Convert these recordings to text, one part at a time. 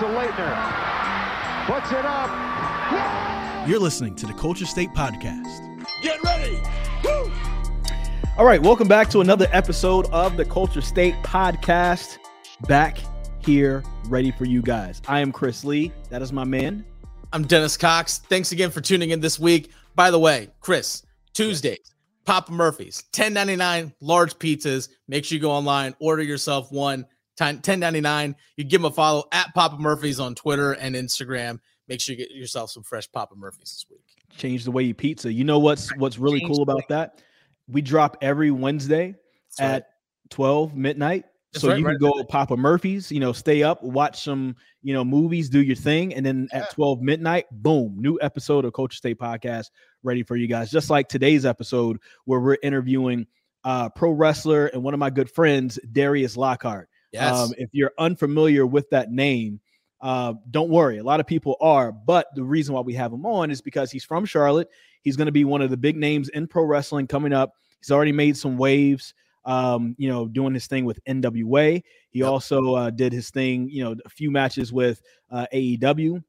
to Leitner. Puts it up. You're listening to the Culture State Podcast. Get ready. Woo! All right, welcome back to another episode of the Culture State Podcast. Back here, ready for you guys. I am Chris Lee. That is my man. I'm Dennis Cox. Thanks again for tuning in this week. By the way, Chris, Tuesdays, Papa Murphy's, 10.99 large pizzas. Make sure you go online, order yourself one, 10.99. You give them a follow at Papa Murphy's on Twitter and Instagram. Make sure you get yourself some fresh Papa Murphy's this week. Change the way you pizza. You know what's what's really Change cool about that? We drop every Wednesday That's right. at 12 midnight. That's so right, you can right go Papa Murphy's, you know, stay up, watch some, you know, movies, do your thing, and then Yeah. at 12 midnight, boom, new episode of Culture State Podcast ready for you guys. Just like today's episode where we're interviewing uh pro wrestler and one of my good friends, Darius Lockhart. Yes. Um, if you're unfamiliar with that name, uh, don't worry. A lot of people are, but the reason why we have him on is because he's from Charlotte. He's going to be one of the big names in pro wrestling coming up. He's already made some waves, um, you know, doing his thing with NWA. He Yep. also uh, did his thing, you know, a few matches with uh, AEW.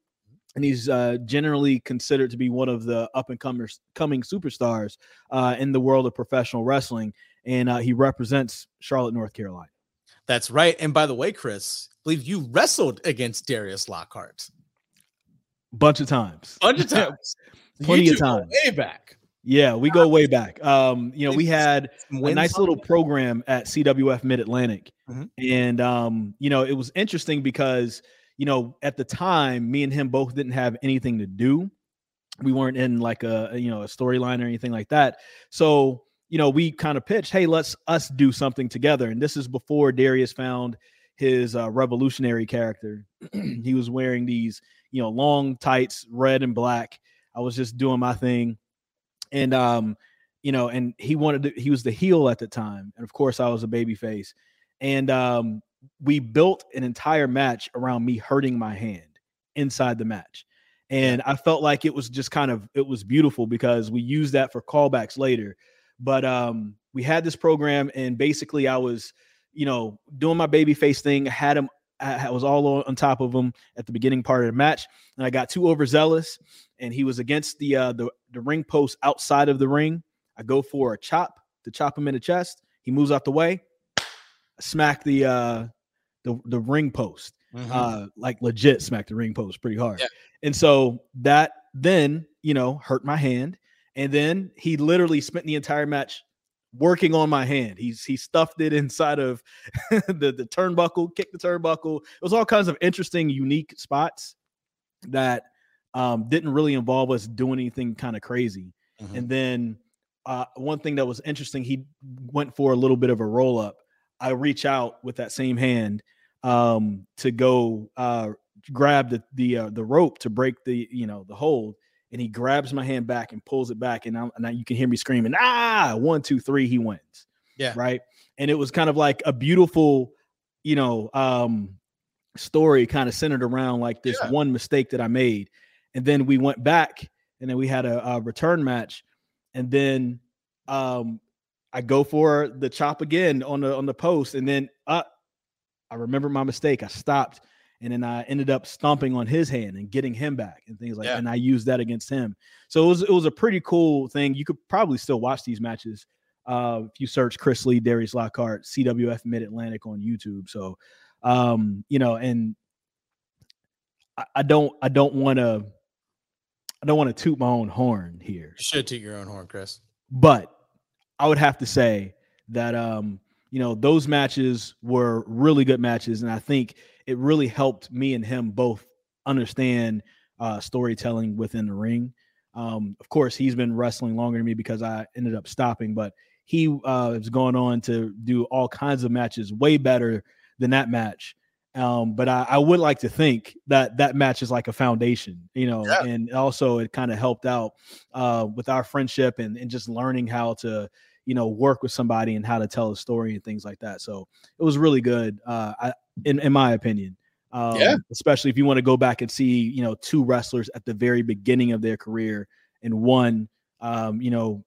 And he's uh, generally considered to be one of the up and comers, coming superstars uh, in the world of professional wrestling. And uh, he represents Charlotte, North Carolina. That's right. And by the way, Chris, I believe you wrestled against Darius Lockhart bunch of times. a bunch of times. Plenty of times. Way back. Yeah, we go way back. Um, you know, we had a nice little program at CWF Mid Atlantic, Mhm. and um, you know, it was interesting because you know at the time, me and him both didn't have anything to do. We weren't in like a, you know a storyline or anything like that. So you know, we kind of pitched, hey, let's us do something together. And this is before Darius found his uh, revolutionary character. he was wearing these you know long tights, red and black. I was just doing my thing, and um, you know, and he wanted to, he was the heel at the time, and of course I was a baby face, and um, we built an entire match around me hurting my hand inside the match, and I felt like it was just kind of it was beautiful because we used that for callbacks later, but um, we had this program, and basically I was, you know, doing my baby face thing, I had him. I I was all on, top of him at the beginning part of the match, and I got too overzealous, and he was against the uh, the the ring post outside of the ring. I go for a chop to chop him in the chest. He moves out the way. I smack the uh the the ring post. Mhm. Uh like legit smack the ring post pretty hard. Yeah. And so that then, you know, hurt my hand. And then he literally spent the entire match working on my hand. He's he stuffed it inside of the the turnbuckle, kicked the turnbuckle. It was all kinds of interesting, unique spots that um didn't really involve us doing anything kind of crazy. Mhm. And then uh, one thing that was interesting, he went for a little bit of a roll up. I reach out with that same hand um, to go uh, grab the the uh, the rope to break the you know the hold, and he grabs my hand back and pulls it back, and, I, you can hear me screaming, "Ah!" One, two, three, he wins. Yeah. right. And it was kind of like a beautiful, you know, um, story, kind of centered around like this Yeah. one mistake that I made, and then we went back, and then we had a, a return match and then um I go for the chop again on the on the post, and then uh, I remember my mistake. I stopped, and then I ended up stomping on his hand and getting him back and things like Yeah. that. And I used that against him. So it was it was a pretty cool thing. You could probably still watch these matches uh, if you search Chris Lee, Darius Lockhart, CWF Mid Atlantic on YouTube. So um, you know, and I, I don't I don't want to I don't want to toot my own horn here You should toot your own horn, Chris. but I would have to say that um, you know, those matches were really good matches, and I think it really helped me and him both understand uh, storytelling within the ring. Um, of course, he's been wrestling longer than me because I ended up stopping, but he uh, has gone on to do all kinds of matches way better than that match. Um, but I, I would like to think that that match is like a foundation, you know, Yeah. and also it kind of helped out uh, with our friendship and, and just learning how to, you know, work with somebody and how to tell a story and things like that. So it was really good, uh, I, in, in my opinion. Um, Yeah. Especially if you want to go back and see, you know, two wrestlers at the very beginning of their career and one, um, you know,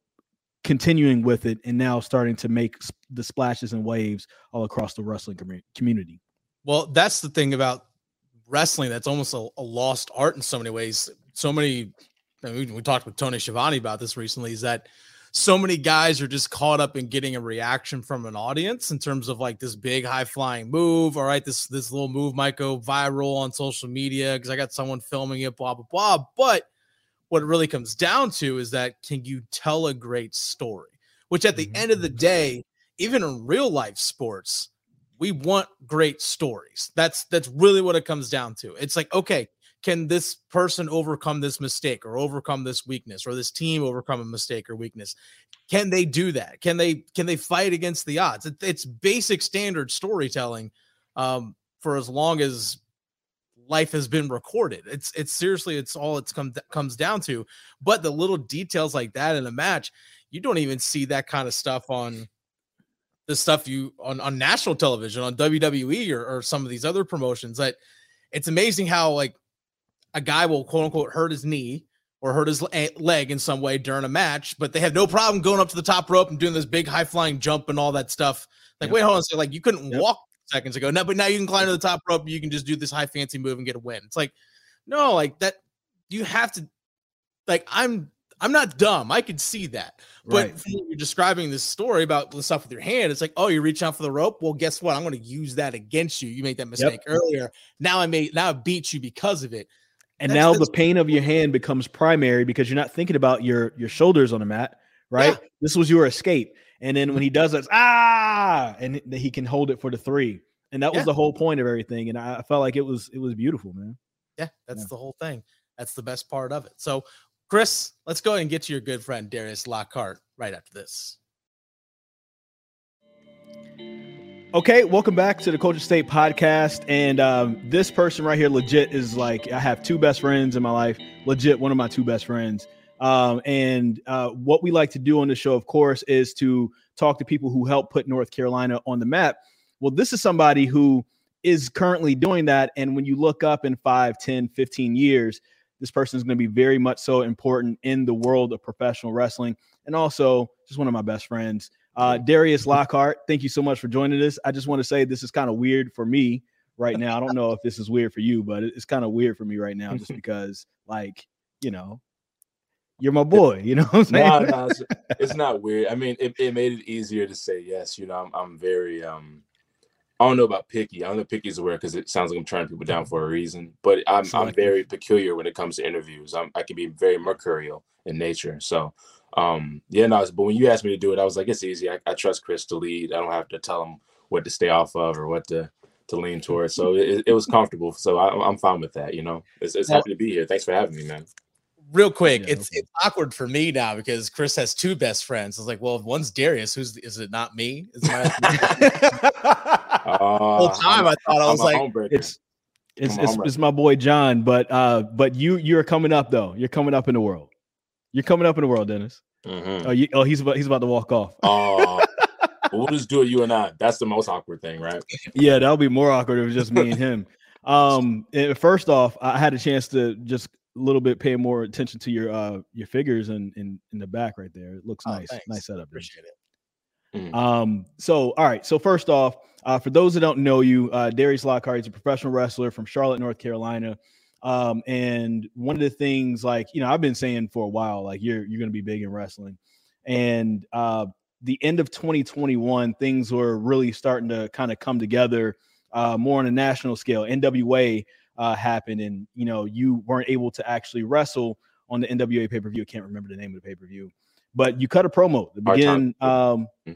continuing with it and now starting to make s- the splashes and waves all across the wrestling commu- community. Well, that's the thing about wrestling that's almost a, a, lost art in so many ways. So many, I mean, we, we talked with Tony Schiavone about this recently, is that so many guys are just caught up in getting a reaction from an audience in terms of like this big high flying move. All right, this this little move might go viral on social media because I got someone filming it, blah blah blah. But what it really comes down to is that can you tell a great story? Which at the mm-hmm. end of the day, even in real life sports, we want great stories. That's that's really what it comes down to. It's like, okay, can this person overcome this mistake or overcome this weakness or this team overcome a mistake or weakness? Can they do that? Can they can they fight against the odds? It, it's basic standard storytelling um, for as long as life has been recorded. It's it's seriously it's all it's come comes down to. But the little details like that in a match, you don't even see that kind of stuff on the stuff you on, on national television on WWE or, or some of these other promotions that it's amazing how like a guy will quote unquote hurt his knee or hurt his leg in some way during a match, but they have no problem going up to the top rope and doing this big high flying jump and all that stuff. Like, yep. wait, hold on. So, like, you couldn't yep. walk seconds ago. Now, but now you can climb to the top rope. You can just do this high fancy move and get a win. It's like, no, like that. You have to, like, I'm I'm not dumb. I could see that. But right. you're describing this story about the stuff with your hand, it's like, oh, you reach out for the rope. Well, guess what? I'm going to use that against you. You made that mistake yep. earlier. Now I made now I beat you because of it. And that's, now the pain of your hand becomes primary because you're not thinking about your your shoulders on the mat, right? Yeah. This was your escape. And then when he does that, ah, and he can hold it for the three. And that was the whole point of everything. And I felt like it was it was beautiful, man. Yeah, that's yeah. the whole thing. That's the best part of it. So Chris, let's go ahead and get to your good friend Darius Lockhart right after this. Okay, welcome back to the Culture State podcast. And um, this person right here, legit, is like I have two best friends in my life. Legit, one of my two best friends. Um, and uh, what we like to do on the show, of course, is to talk to people who help put North Carolina on the map. Well, this is somebody who is currently doing that. And when you look up in 5, 10, 15 years, this person is going to be very much so important in the world of professional wrestling and also just one of my best friends. Uh, Darius Lockhart, thank you so much for joining us. I just want to say this is kind of weird for me right now. I don't know if this is weird for you, but it's kind of weird for me right now just because, like, you know, you're my boy. You know what I'm saying? No, no, it's, it's not weird. I mean, it, it made it easier to say yes. You know, I'm, I'm very um I don't know about picky. I don't know picky's a word because it sounds like I'm turning people down for a reason. But I'm I'm very peculiar when it comes to interviews. I'm, I can be very mercurial in nature. So um yeah, no. But when you asked me to do it, I was like, it's easy. I, I trust Chris to lead. I don't have to tell him what to stay off of or what to to lean towards. So it, it was comfortable. So I, am fine with that. You know, it's, it's happy to be here. Thanks for having me, man real quick, yeah, it's it's awkward for me now because Chris has two best friends. I was like, well, if one's Darius. Who's is it? Not me? Is my uh, whole time I'm, I thought I was like, it's it's it's, it's, my boy John. But uh, but you you're coming up though. You're coming up in the world. You're coming up in the world, Dennis. Mm-hmm. Oh, you, oh, he's about he's about to walk off. Oh. Uh, we'll just do it, you and I. That's the most awkward thing, right? Yeah, that'll be more awkward if it was just me and him. Um, first off, I had a chance to just a little bit pay more attention to your uh your figures and in, in, in the back right there. It looks oh, nice. Thanks. Nice setup. Appreciate it. Mm-hmm. Um, so all right. So first off, uh, for those that don't know you, uh, Darius Lockhart is a professional wrestler from Charlotte, North Carolina. Um, and one of the things, like you know, I've been saying for a while, like you're you're gonna be big in wrestling, and uh, the end of 2021, things were really starting to kind of come together uh, more on a national scale. NWA uh, happened, and you know you weren't able to actually wrestle on the NWA pay per view. I can't remember the name of the pay per view, but you cut a promo the begin. Um, mm-hmm.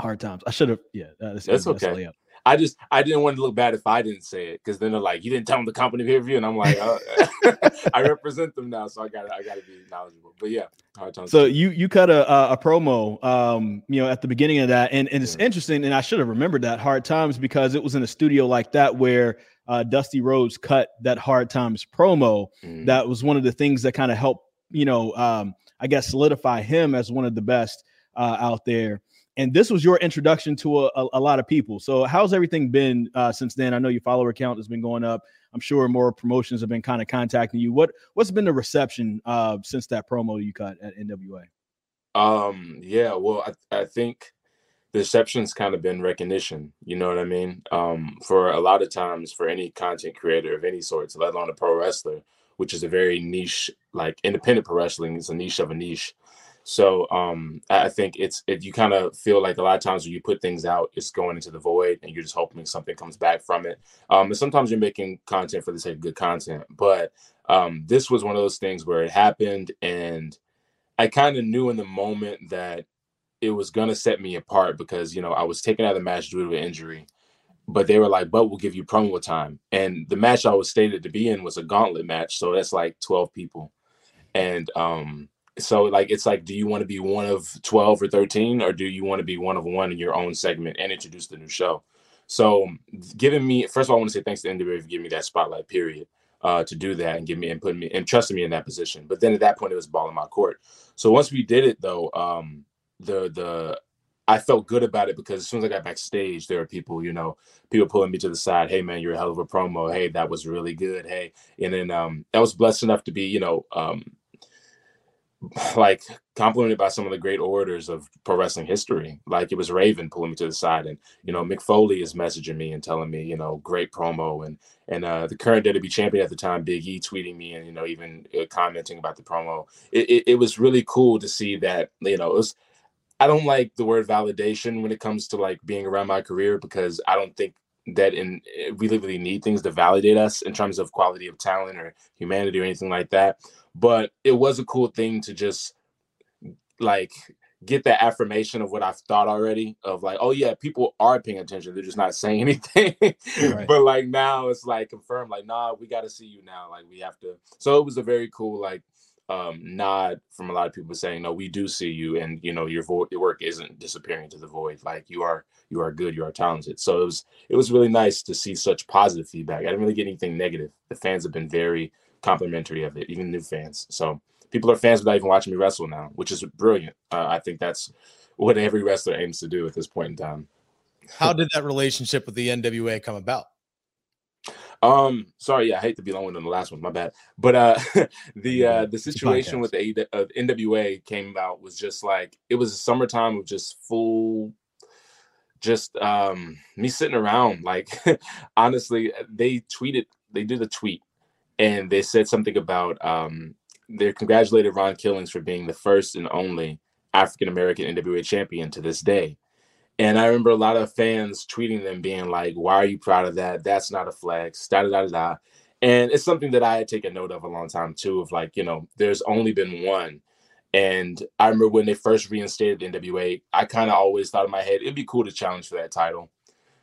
hard times. I should have. Yeah, that's, that's okay. I just I didn't want to look bad if I didn't say it because then they're like, you didn't tell them the company pay per view, and I'm like, oh. I represent them now, so I got I got to be knowledgeable. But yeah, hard times. So you you cut a a promo, um, you know, at the beginning of that, and and it's yeah. interesting, and I should have remembered that hard times because it was in a studio like that where uh, Dusty Rhodes cut that Hard Times promo. Mm. That was one of the things that kind of helped, you know, um, I guess solidify him as one of the best uh, out there. And this was your introduction to a, a, a lot of people. So, how's everything been uh, since then? I know your follower count has been going up. I'm sure more promotions have been kind of contacting you. What what's been the reception uh, since that promo you cut at NWA? Um, yeah, well, I, I think the reception's kind of been recognition. You know what I mean? Um, for a lot of times, for any content creator of any sorts, let alone a pro wrestler, which is a very niche, like independent pro wrestling is a niche of a niche. So um, I think it's if you kind of feel like a lot of times when you put things out, it's going into the void, and you're just hoping something comes back from it. Um, and sometimes you're making content for the sake of good content, but um, this was one of those things where it happened, and I kind of knew in the moment that it was gonna set me apart because you know I was taken out of the match due to an injury, but they were like, "But we'll give you promo time." And the match I was stated to be in was a gauntlet match, so that's like twelve people, and um, so like it's like, do you want to be one of twelve or thirteen, or do you want to be one of one in your own segment and introduce the new show? So, giving me first of all, I want to say thanks to NWA for giving me that spotlight. Period. Uh, to do that and give me and put me and trusting me in that position. But then at that point, it was ball in my court. So once we did it, though, um, the the I felt good about it because as soon as I got backstage, there were people, you know, people pulling me to the side. Hey, man, you're a hell of a promo. Hey, that was really good. Hey, and then um, was blessed enough to be, you know, um, like complimented by some of the great orators of pro wrestling history. Like it was Raven pulling me to the side, and you know, Mick Foley is messaging me and telling me, you know, great promo, and and uh, the current WWE champion at the time, Big E, tweeting me and you know even uh, commenting about the promo. It, it, it was really cool to see that you know it was. I don't like the word validation when it comes to like being around my career because I don't think that in eh, we really need things to validate us in terms of quality of talent or humanity or anything like that. But it was a cool thing to just like get that affirmation of what I've thought already of like, oh yeah, people are paying attention. They're just not saying anything. Right. but like now it's like confirmed, like, nah, we gotta see you now. Like we have to. So it was a very cool like um nod from a lot of people saying, no, we do see you and you know your vo- your work isn't disappearing into the void. Like you are you are good, you are talented. So it was it was really nice to see such positive feedback. I didn't really get anything negative. The fans have been very complimentary of it, even new fans. So people are fans without even watching me wrestle now, which is brilliant. Uh, I think that's what every wrestler aims to do at this point in time. How did that relationship with the NWA come about? Um, sorry, yeah, I hate to be long on the last one, my bad. But uh, the uh, the situation with the uh, NWA came about was just like it was a summertime of just full, just um me sitting around. Like honestly, they tweeted, they did a tweet, and they said something about um they congratulated Ron Killings for being the first and only African American NWA champion to this day. And I remember a lot of fans tweeting them being like, Why are you proud of that? That's not a flex, da da da da. And it's something that I had taken note of a long time too, of like, you know, there's only been one. And I remember when they first reinstated the NWA, I kind of always thought in my head, it'd be cool to challenge for that title.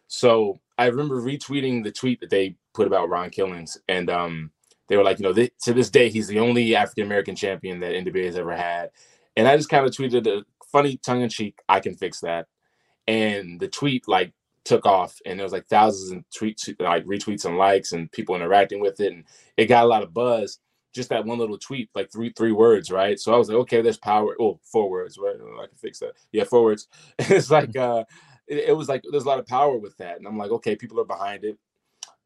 So I remember retweeting the tweet that they put about Ron Killings. And um, they were like, you know, they, to this day, he's the only African American champion that NWA has ever had. And I just kind of tweeted a funny tongue in cheek, I can fix that. And the tweet like took off and there was like thousands of tweets, like retweets and likes and people interacting with it. And it got a lot of buzz. Just that one little tweet, like three, three words, right? So I was like, okay, there's power. Oh, four words, right? I can fix that. Yeah, four words. it's like uh it, it was like there's a lot of power with that. And I'm like, okay, people are behind it.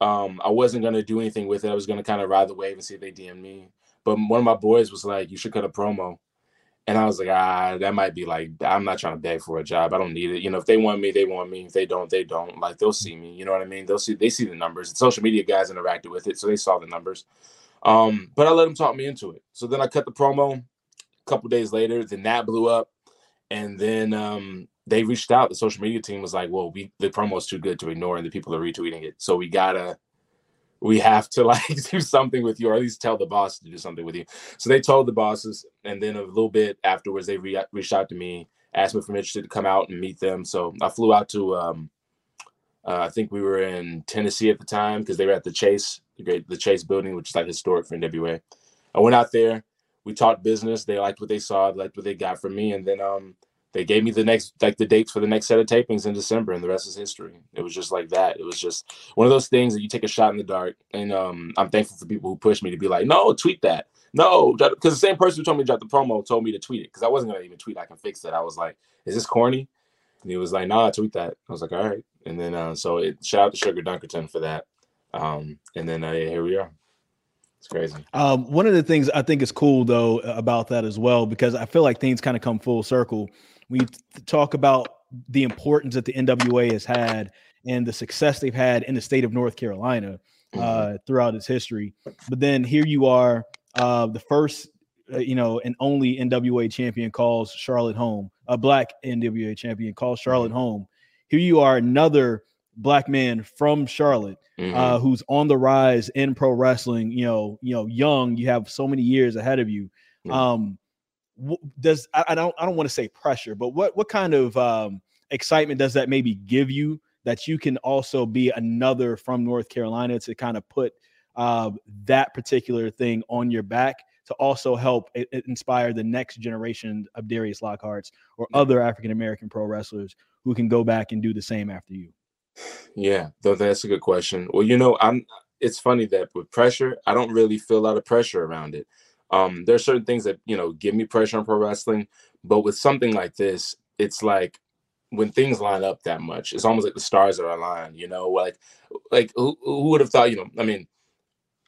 Um, I wasn't gonna do anything with it. I was gonna kind of ride the wave and see if they DM me. But one of my boys was like, "You should cut a promo," and I was like, "Ah, that might be like I'm not trying to beg for a job. I don't need it. You know, if they want me, they want me. If they don't, they don't. Like they'll see me. You know what I mean? They'll see they see the numbers. And social media guys interacted with it, so they saw the numbers. Um, but I let them talk me into it. So then I cut the promo. A couple days later, then that blew up, and then um, they reached out. The social media team was like, "Well, we the promo is too good to ignore, and the people are retweeting it. So we gotta, we have to like do something with you, or at least tell the boss to do something with you." So they told the bosses, and then a little bit afterwards, they re- reached out to me, asked me if I'm interested to come out and meet them. So I flew out to, um, uh, I think we were in Tennessee at the time because they were at the Chase, the great the Chase building, which is like historic for NWA. I went out there. We talked business. They liked what they saw, liked what they got from me, and then um they gave me the next like the dates for the next set of tapings in December, and the rest is history. It was just like that. It was just one of those things that you take a shot in the dark. And um, I'm thankful for people who pushed me to be like, no, tweet that. No, because the same person who told me to drop the promo told me to tweet it because I wasn't gonna even tweet. I can fix it. I was like, is this corny? And he was like, nah, tweet that. I was like, all right. And then uh, so it shout out to Sugar Dunkerton for that. Um, and then uh, here we are. It's crazy. Um, one of the things I think is cool though about that as well, because I feel like things kind of come full circle we talk about the importance that the NWA has had and the success they've had in the state of North Carolina Mm-hmm. uh, throughout its history. But then here you are, uh, the first, uh, you know, and only NWA champion calls Charlotte home, a black NWA champion calls Charlotte Mm-hmm. home. Here you are, another black man from Charlotte uh, who's on the rise in pro wrestling. You know, you know, young. You have so many years ahead of you. Um, does I, I don't I don't want to say pressure, but what what kind of um, excitement does that maybe give you that you can also be another from North Carolina to kind of put uh, that particular thing on your back to also help inspire the next generation of Darius Lockhart's or other African American pro wrestlers who can go back and do the same after you. Yeah, though that's a good question. Well, you know, I'm it's funny that with pressure, I don't really feel a lot of pressure around it. Um, there are certain things that, you know, give me pressure on pro wrestling, but with something like this, it's like when things line up that much, it's almost like the stars are aligned, you know, like like who, who would have thought, you know, I mean,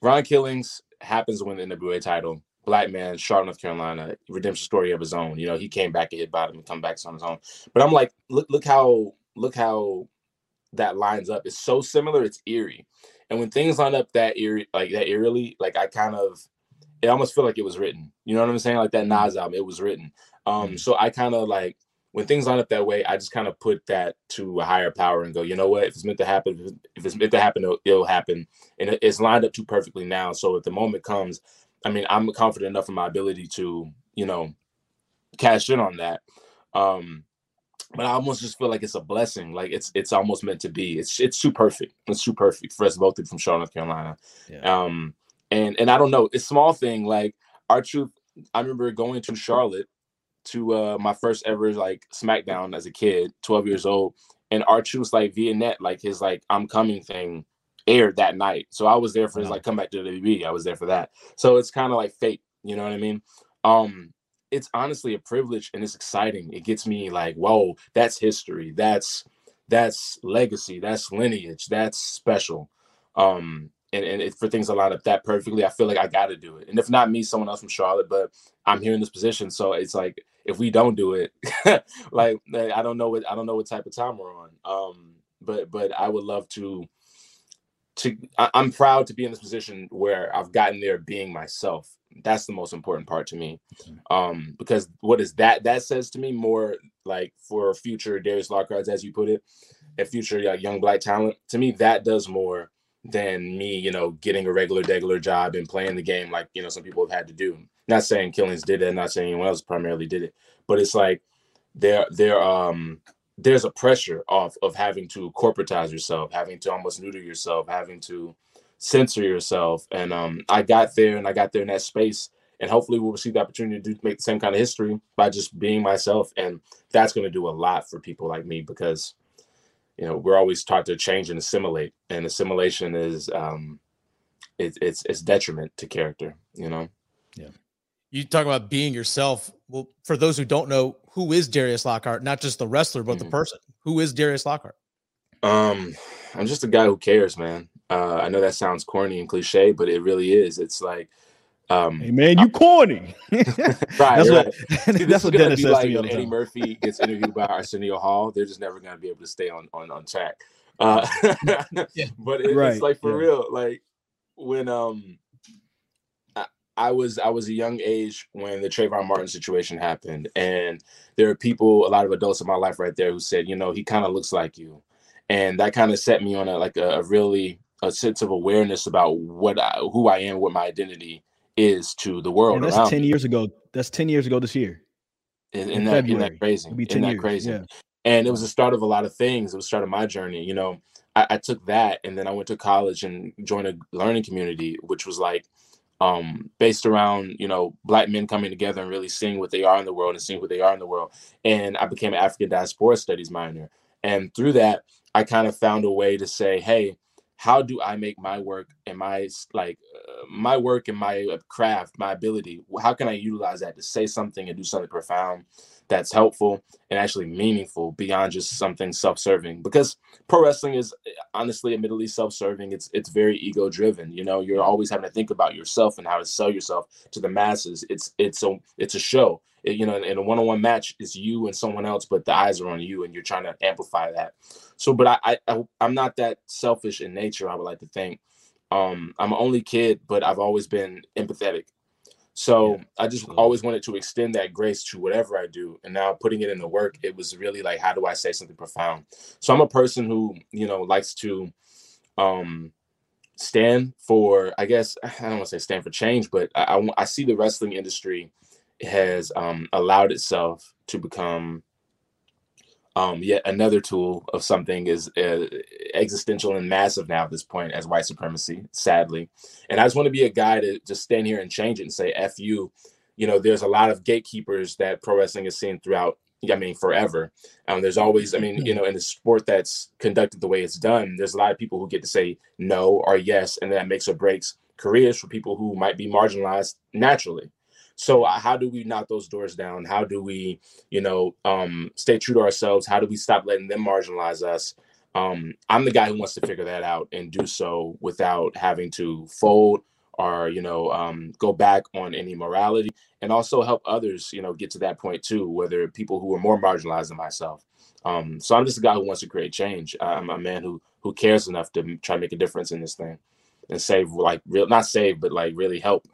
Ron Killings happens to win the NWA title. Black man, Charlotte, North Carolina, redemption story of his own. You know, he came back and hit bottom and come back on his own. But I'm like, look, look how look how that lines up. It's so similar, it's eerie. And when things line up that eerie, like that eerily, like I kind of it almost feel like it was written. You know what I'm saying? Like that Nas album, it was written. Um, so I kind of like when things line up that way, I just kind of put that to a higher power and go, you know what? If it's meant to happen, if it's meant to happen, it'll, it'll happen. And it's lined up too perfectly now. So if the moment comes, I mean, I'm confident enough in my ability to, you know, cash in on that. Um, but I almost just feel like it's a blessing. Like it's it's almost meant to be. It's it's too perfect. It's too perfect for us both from Charlotte, North Carolina. Yeah. Um, and and I don't know. It's small thing like R-Truth. I remember going to Charlotte to uh my first ever like SmackDown as a kid, 12 years old, and R-Truth like Vietnam, like his like I'm coming thing aired that night. So I was there for his like come back to the WWE. I was there for that. So it's kind of like fate, you know what I mean? Um, it's honestly a privilege and it's exciting. It gets me like, whoa, that's history. That's that's legacy. That's lineage. That's special. Um, and, and it, for things to line up that perfectly, I feel like I got to do it. And if not me, someone else from Charlotte, but I'm here in this position, so it's like if we don't do it, like I don't know what I don't know what type of time we're on. Um, but but I would love to. To I, I'm proud to be in this position where I've gotten there being myself. That's the most important part to me, um, because what is that? That says to me more like for future Darius Lockhart's, as you put it, a future young black talent. To me, that does more than me, you know, getting a regular, regular job and playing the game like you know some people have had to do. Not saying Killings did it, not saying anyone else primarily did it, but it's like there, there, um, there's a pressure off of having to corporatize yourself, having to almost neuter yourself, having to censor yourself. And um, I got there, and I got there in that space, and hopefully we'll receive the opportunity to do, make the same kind of history by just being myself, and that's going to do a lot for people like me because you know we're always taught to change and assimilate and assimilation is um it, it's it's detriment to character you know Yeah. You talk about being yourself. Well, for those who don't know, who is Darius Lockhart? Not just the wrestler, but the Mhm. person. Who is Darius Lockhart? um i'm just a guy who cares man uh i know that sounds corny and cliche but it really is it's like um Hey man, you corny. right, that's right. what See, that's this what is gonna Dennis says like to me when the Eddie. Murphy gets interviewed by Arsenio Hall. They're just never gonna be able to stay on on on track. Uh, Yeah. But it, Right, it's like for yeah. real. Like when um, I, I was I was a young age when the Trayvon Martin situation happened, and there are people, a lot of adults in my life right there, who said, you know, he kind of looks like you, and that kind of set me on a like a, a really a sense of awareness about what I, who I am, what my identity is to the world And that's around 10 me. years ago. That's 10 years ago this year. in, in in that in February. that crazy in 10 that years. crazy Yeah. and it was the start of a lot of things it was the start of my journey you know I, I took that and then i went to college and joined a learning community which was like um based around you know black men coming together and really seeing what they are in the world and seeing what they are in the world and i became an african diaspora studies minor and through that i kind of found a way to say hey how do i make my work and my like uh, my work and my uh, craft my ability how can i utilize that to say something and do something profound that's helpful and actually meaningful beyond just something self-serving because pro wrestling is eh, honestly admittedly self-serving it's it's very ego driven you know you're always having to think about yourself and how to sell yourself to the masses it's it's a it's a show It, you know, in a one-on-one match, it's you and someone else, but the eyes are on you, and you're trying to amplify that. So, but I, I, I'm not that selfish in nature. I would like to think. Um, I'm an only kid, but I've always been empathetic. So yeah, I just absolutely. always wanted to extend that grace to whatever I do. And now putting it in the work, it was really like, how do I say something profound? So I'm a person who, you know, likes to um stand for, I guess, I don't want to say stand for change, but I, I, I see the wrestling industry has um, allowed itself to become um, yet another tool of something is uh, existential and massive now at this point as white supremacy, sadly. And I just want to be a guy to just stand here and change it and say, F you. You know, there's a lot of gatekeepers that pro wrestling has seen throughout, I mean, forever. Um, there's always, I mean, you know, in the sport that's conducted the way it's done, there's a lot of people who get to say no or yes, and that makes or breaks careers for people who might be marginalized naturally. So uh, how do we knock those doors down? How do we, you know, um, stay true to ourselves? How do we stop letting them marginalize us? Um, I'm the guy who wants to figure that out and do so without having to fold or you know um, go back on any morality and also help others you know get to that point too whether people who are more marginalized than myself um, so i'm just a guy who wants to create change i'm a man who who cares enough to try to make a difference in this thing and save like real not save but like really help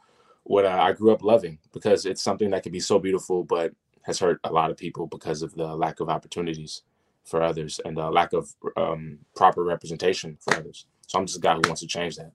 what I grew up loving because it's something that can be so beautiful, but has hurt a lot of people because of the lack of opportunities for others and the lack of um, proper representation for others. So I'm just a guy who wants to change that.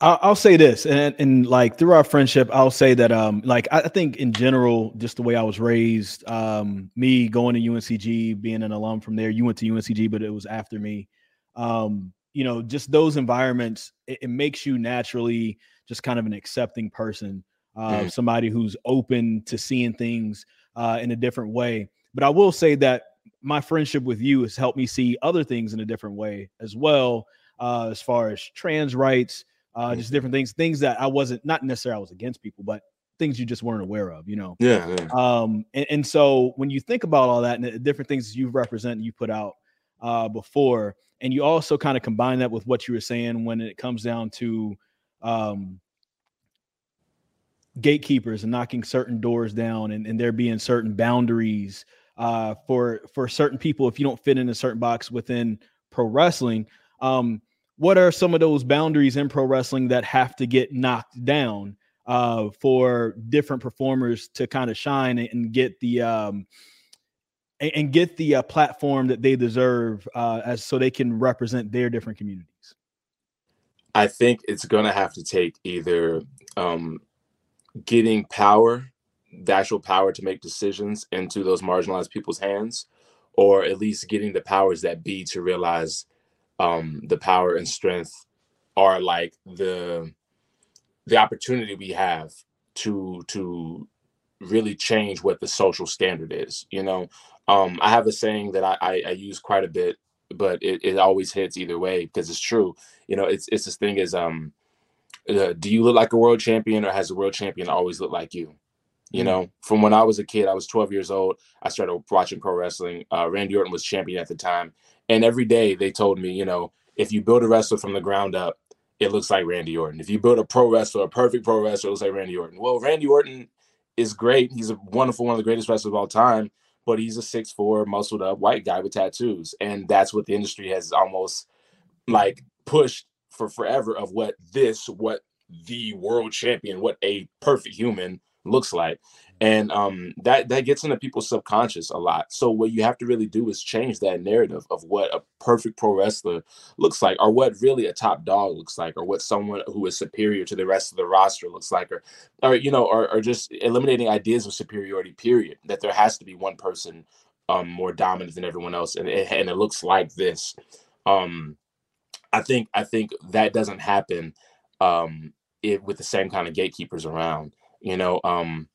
I'll, I'll say this, and and like through our friendship, I'll say that um like I think in general, just the way I was raised, um me going to UNCG, being an alum from there, you went to UNCG, but it was after me. Um, you know, just those environments, it, it makes you naturally just kind of an accepting person, uh, mm. somebody who's open to seeing things uh, in a different way. But I will say that my friendship with you has helped me see other things in a different way as well, uh, as far as trans rights, uh, just mm-hmm. different things, things that I wasn't not necessarily I was against people, but things you just weren't aware of, you know. Yeah. yeah. Um, and, and, so when you think about all that and the different things you represent and you put out uh, before, and you also kind of combine that with what you were saying when it comes down to um, gatekeepers and knocking certain doors down and, and there being certain boundaries uh, for for certain people if you don't fit in a certain box within pro wrestling um, what are some of those boundaries in pro wrestling that have to get knocked down uh, for different performers to kind of shine and get the um, and, get the uh, platform that they deserve uh, as so they can represent their different communities I think it's going to have to take either um, getting power, the actual power to make decisions into those marginalized people's hands, or at least getting the powers that be to realize um, the power and strength are like the the opportunity we have to to really change what the social standard is. You know, um, I have a saying that I, I, I use quite a bit but it, it always hits either way because it's true. You know, it's it's this thing is um, uh, do you look like a world champion or has a world champion always looked like you? You mm-hmm. know, from when I was a kid, I was 12 years old. I started watching pro wrestling. Uh, Randy Orton was champion at the time, and every day they told me, you know, if you build a wrestler from the ground up, it looks like Randy Orton. If you build a pro wrestler, a perfect pro wrestler, it looks like Randy Orton. Well, Randy Orton is great. He's a wonderful, one of the greatest wrestlers of all time but he's a six four muscled up white guy with tattoos, and that's what the industry has almost like pushed for forever of what this what the world champion, what a perfect human looks like and um, that that gets into people's subconscious a lot. So what you have to really do is change that narrative of what a perfect pro wrestler looks like, or what really a top dog looks like, or what someone who is superior to the rest of the roster looks like, or or you know, or, or just eliminating ideas of superiority. Period. That there has to be one person um, more dominant than everyone else, and it, and it looks like this. Um, I think I think that doesn't happen um, it, with the same kind of gatekeepers around. You know. Um,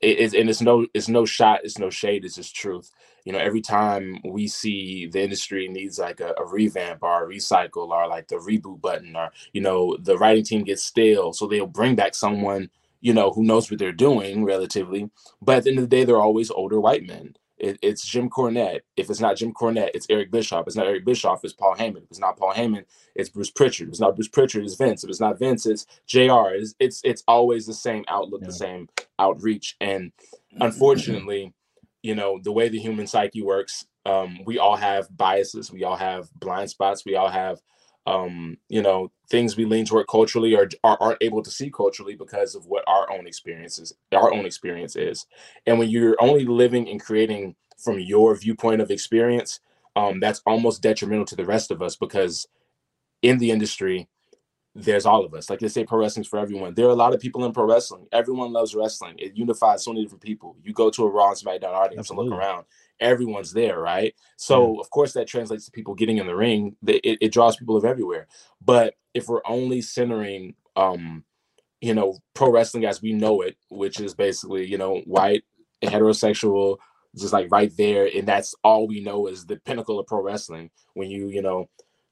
it, and it's no it's no shot it's no shade it's just truth. You know every time we see the industry needs like a, a, revamp or a recycle or like the reboot button or you know the writing team gets stale so they'll bring back someone you know who knows what they're doing relatively but at the end of the day they're always older white men it, it's Jim Cornette. If it's not Jim Cornette, it's Eric Bischoff. It's not Eric Bischoff, it's Paul Heyman. If it's not Paul Heyman, it's Bruce Pritchard. If it's not Bruce Pritchard, it's Vince. If it's not Vince, it's JR. It's it's, it's always the same outlook, yeah. the same outreach. And unfortunately, you know, the way the human psyche works, um, we all have biases, we all have blind spots, we all have um, you know, things we lean toward culturally or, or aren't able to see culturally because of what our own experiences, our own experience is. And when you're only living and creating from your viewpoint of experience, um, that's almost detrimental to the rest of us because in the industry, there's all of us. Like they say, pro wrestling's for everyone. There are a lot of people in pro wrestling. Everyone loves wrestling. It unifies so many different people. You go to a Raw and SmackDown audience Absolutely. and look around, everyone's there, right? So yeah. of course that translates to people getting in the ring. It, it draws people of everywhere. But if we're only centering, um, you know, pro wrestling as we know it, which is basically you know white, heterosexual, just like right there, and that's all we know is the pinnacle of pro wrestling. When you you know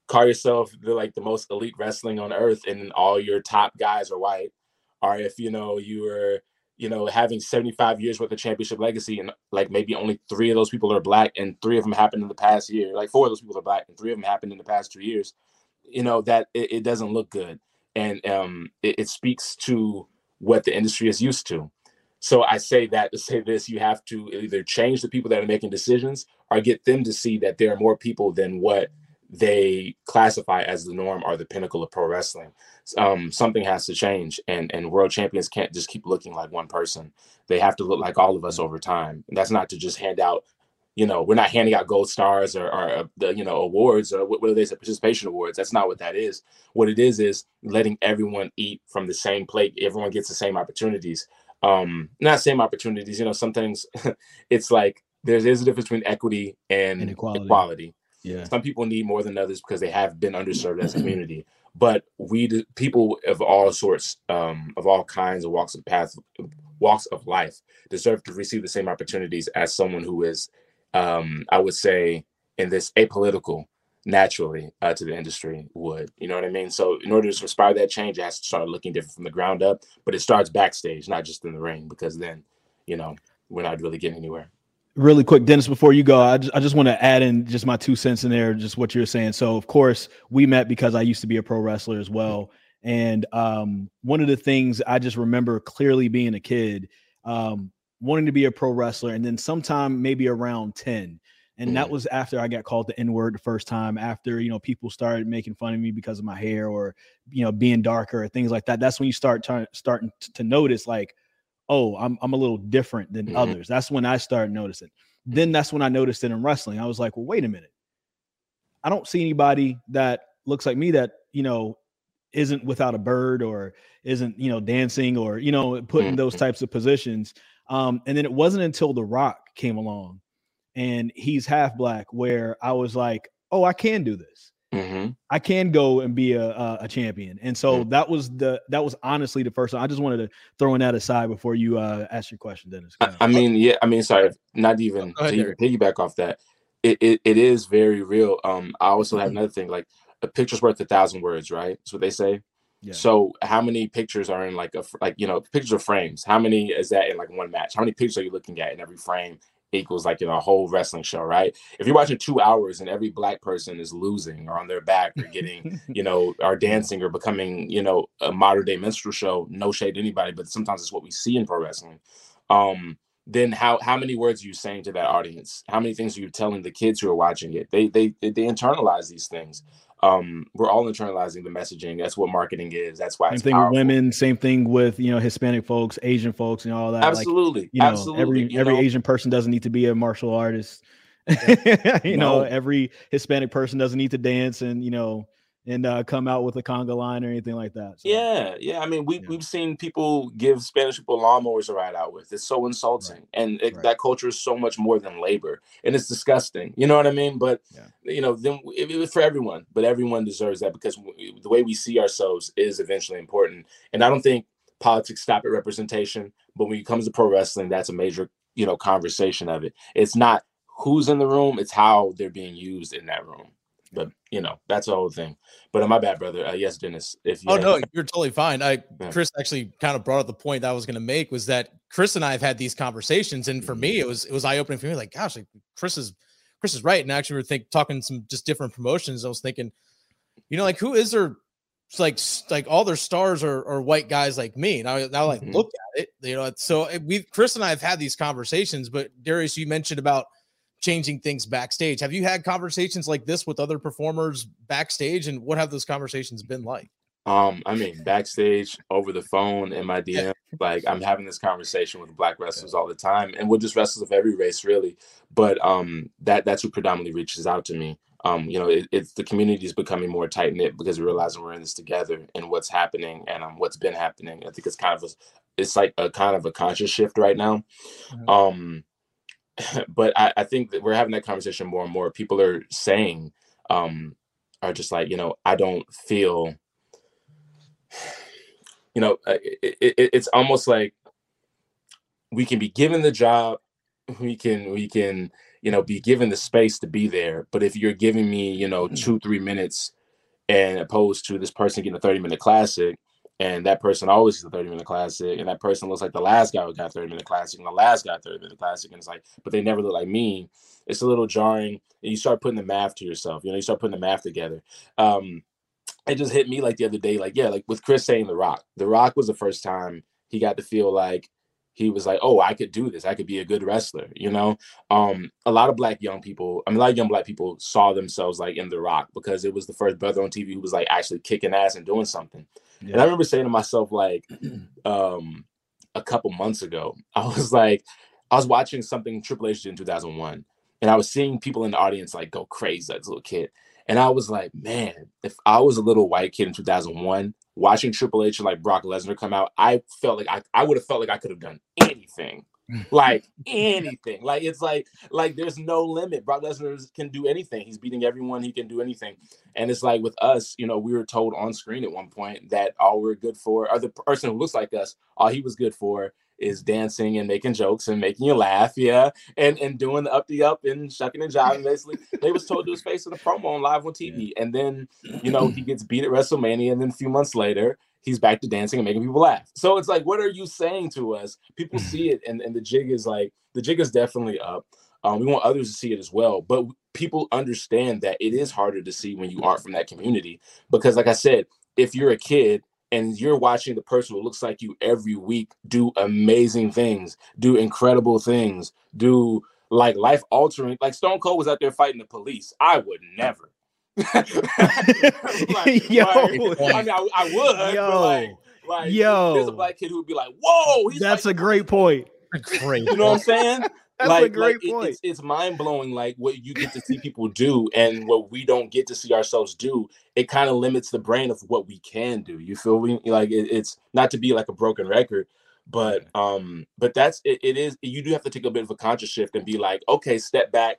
call yourself the like the most elite wrestling on earth, and all your top guys are white, or if you know you were you know, having 75 years worth of championship legacy, and like maybe only three of those people are black, and three of them happened in the past year. Like four of those people are black, and three of them happened in the past two years. You know that it, it doesn't look good, and um, it, it speaks to what the industry is used to. So I say that to say this: you have to either change the people that are making decisions, or get them to see that there are more people than what they classify as the norm or the pinnacle of pro wrestling. Um, something has to change, and and world champions can't just keep looking like one person. They have to look like all of us over time. And that's not to just hand out. You know, we're not handing out gold stars or, or uh, the you know awards or what, what are they say participation awards. That's not what that is. What it is is letting everyone eat from the same plate. Everyone gets the same opportunities. Um, not same opportunities. You know, sometimes it's like there's, there's a difference between equity and, and equality. equality yeah. Some people need more than others because they have been underserved as a community. But we people of all sorts, um, of all kinds of walks of path, walks of life, deserve to receive the same opportunities as someone who is, um, I would say, in this apolitical naturally uh, to the industry would. You know what I mean? So in order to inspire that change, it has to start looking different from the ground up. But it starts backstage, not just in the ring, because then, you know, we're not really getting anywhere really quick, Dennis, before you go, I just, I just want to add in just my two cents in there, just what you're saying. So, of course, we met because I used to be a pro wrestler as well. And um, one of the things I just remember clearly being a kid, um, wanting to be a pro wrestler, and then sometime maybe around 10. And that mm. was after I got called the N word the first time, after, you know, people started making fun of me because of my hair or, you know, being darker or things like that. That's when you start t- starting to notice, like, oh, I'm I'm a little different than mm-hmm. others. That's when I started noticing. Then that's when I noticed it in wrestling. I was like, well, wait a minute. I don't see anybody that looks like me that, you know, isn't without a bird or isn't, you know, dancing or, you know, putting mm-hmm. those types of positions. Um, and then it wasn't until The Rock came along and he's half black where I was like, oh, I can do this. Mm-hmm. I can go and be a, a, a champion. And so mm-hmm. that was the that was honestly the first. One. I just wanted to throw in that aside before you uh, ask your question, Dennis. I, I, mean, yeah, I mean, sorry, not even to even piggyback off that. It, it, it is very real. Um, I also have mm-hmm. another thing like a picture's worth a thousand words, right? That's what they say. Yeah. So how many pictures are in like a like you know pictures of frames? How many is that in like one match? How many pictures are you looking at in every frame? Equals like in a whole wrestling show, right? If you're watching two hours and every black person is losing or on their back or getting, you know, or dancing or becoming, you know, a modern day minstrel show, no shade to anybody, but sometimes it's what we see in pro wrestling. Um, then how how many words are you saying to that audience? How many things are you telling the kids who are watching it? They they they, they internalize these things um, we're all internalizing the messaging. That's what marketing is. That's why same thing powerful. with women. Same thing with you know Hispanic folks, Asian folks, and all that. Absolutely, like, you know, absolutely. Every you every know? Asian person doesn't need to be a martial artist. you no. know, every Hispanic person doesn't need to dance, and you know, and uh, come out with a conga line or anything like that. So, yeah, yeah. I mean, we yeah. we've seen people give Spanish people lawnmowers to ride out with. It's so insulting, right. and it, right. that culture is so much more than labor, and it's disgusting. You know what I mean? But yeah. you know, then it, it was for everyone, but everyone deserves that because the way we see ourselves is eventually important. And I don't think politics stop at representation, but when it comes to pro wrestling, that's a major you know conversation of it. It's not who's in the room; it's how they're being used in that room. But you know that's the whole thing. But uh, my bad, brother. Uh, yes, Dennis. If you oh no, you're totally fine. I Yeah. Chris actually kind of brought up the point that I was going to make was that Chris and I have had these conversations, and for me, it was it was eye opening for me. Like, gosh, like Chris is Chris is right. And actually, we we're think talking some just different promotions. I was thinking, you know, like who is there? Like like all their stars are, are white guys like me. And I now like Mhm. look at it, you know. So we Chris and I have had these conversations. But Darius, you mentioned about changing things backstage. Have you had conversations like this with other performers backstage? And what have those conversations been like? Um, I mean, backstage, over the phone, in my DM, like I'm having this conversation with black wrestlers all the time, and with just wrestlers of every race, really. But um, that that's who predominantly reaches out to me. Um, you know, it, it's the community is becoming more tight knit because we're realizing we're in this together and what's happening and um, what's been happening. I think it's kind of a, it's like a kind of a conscious shift right now. Mhm. Um, but I, I think that we're having that conversation more and more. People are saying, um, are just like, you know, I don't feel you know, uh, it, it, it's almost like we can be given the job, we can we can you know be given the space to be there. But if you're giving me you know two three minutes, and opposed to this person getting a thirty minute classic, and that person always gets a thirty minute classic, and that person looks like the last guy who got a thirty minute classic, and the last guy thirty minute classic, and it's like, but they never look like me. It's a little jarring, and you start putting the math to yourself. You know, you start putting the math together. Um, it just hit me like the other day, like yeah, like with Chris saying The Rock. The Rock was the first time he got to feel like he was like, oh, I could do this. I could be a good wrestler. You know, um, a lot of black young people, I mean, a lot of young black people saw themselves like in The Rock because it was the first brother on TV who was like actually kicking ass and doing something. And I remember saying to myself, like, um, a couple months ago, I was like, I was watching something Triple H did in 2001, and I was seeing people in the audience like go crazy, like this little kid. And I was like, man, if I was a little white kid in 2001 watching Triple H and like Brock Lesnar come out, I felt like I, I would have felt like I could have done anything. Mm. like anything. Like it's like like there's no limit. Brock Lesnar can do anything. He's beating everyone. He can do anything. And it's like with us, you know, we were told on screen at one point that all we're good for, or the person who looks like us, all he was good for is dancing and making jokes and making you laugh, yeah, and and doing the up the up and shucking and jiving. Basically, they was told to his face in the promo on live on TV, and then you know he gets beat at WrestleMania, and then a few months later he's back to dancing and making people laugh. So it's like, what are you saying to us? People see it, and and the jig is like the jig is definitely up. Um, we want others to see it as well, but people understand that it is harder to see when you aren't from that community because, like I said, if you're a kid and you're watching the person who looks like you every week do amazing things, do incredible things, do like life altering, like Stone Cold was out there fighting the police. I would never. Like- Yo. like, I mean, I, I would. Yo. But like, like, Yo. there's a black kid who would be like, "Whoa, he's That's a great point. Great. you know what I'm saying? That's like, a great like, it- it's, it's mind blowing, like what you get to see people do and what we don't get to see ourselves do. It kind of limits the brain of what we can do. You feel me? Like it, it's not to be like a broken record, but um, but that's it, it is. You do have to take a bit of a conscious shift and be like, okay, step back.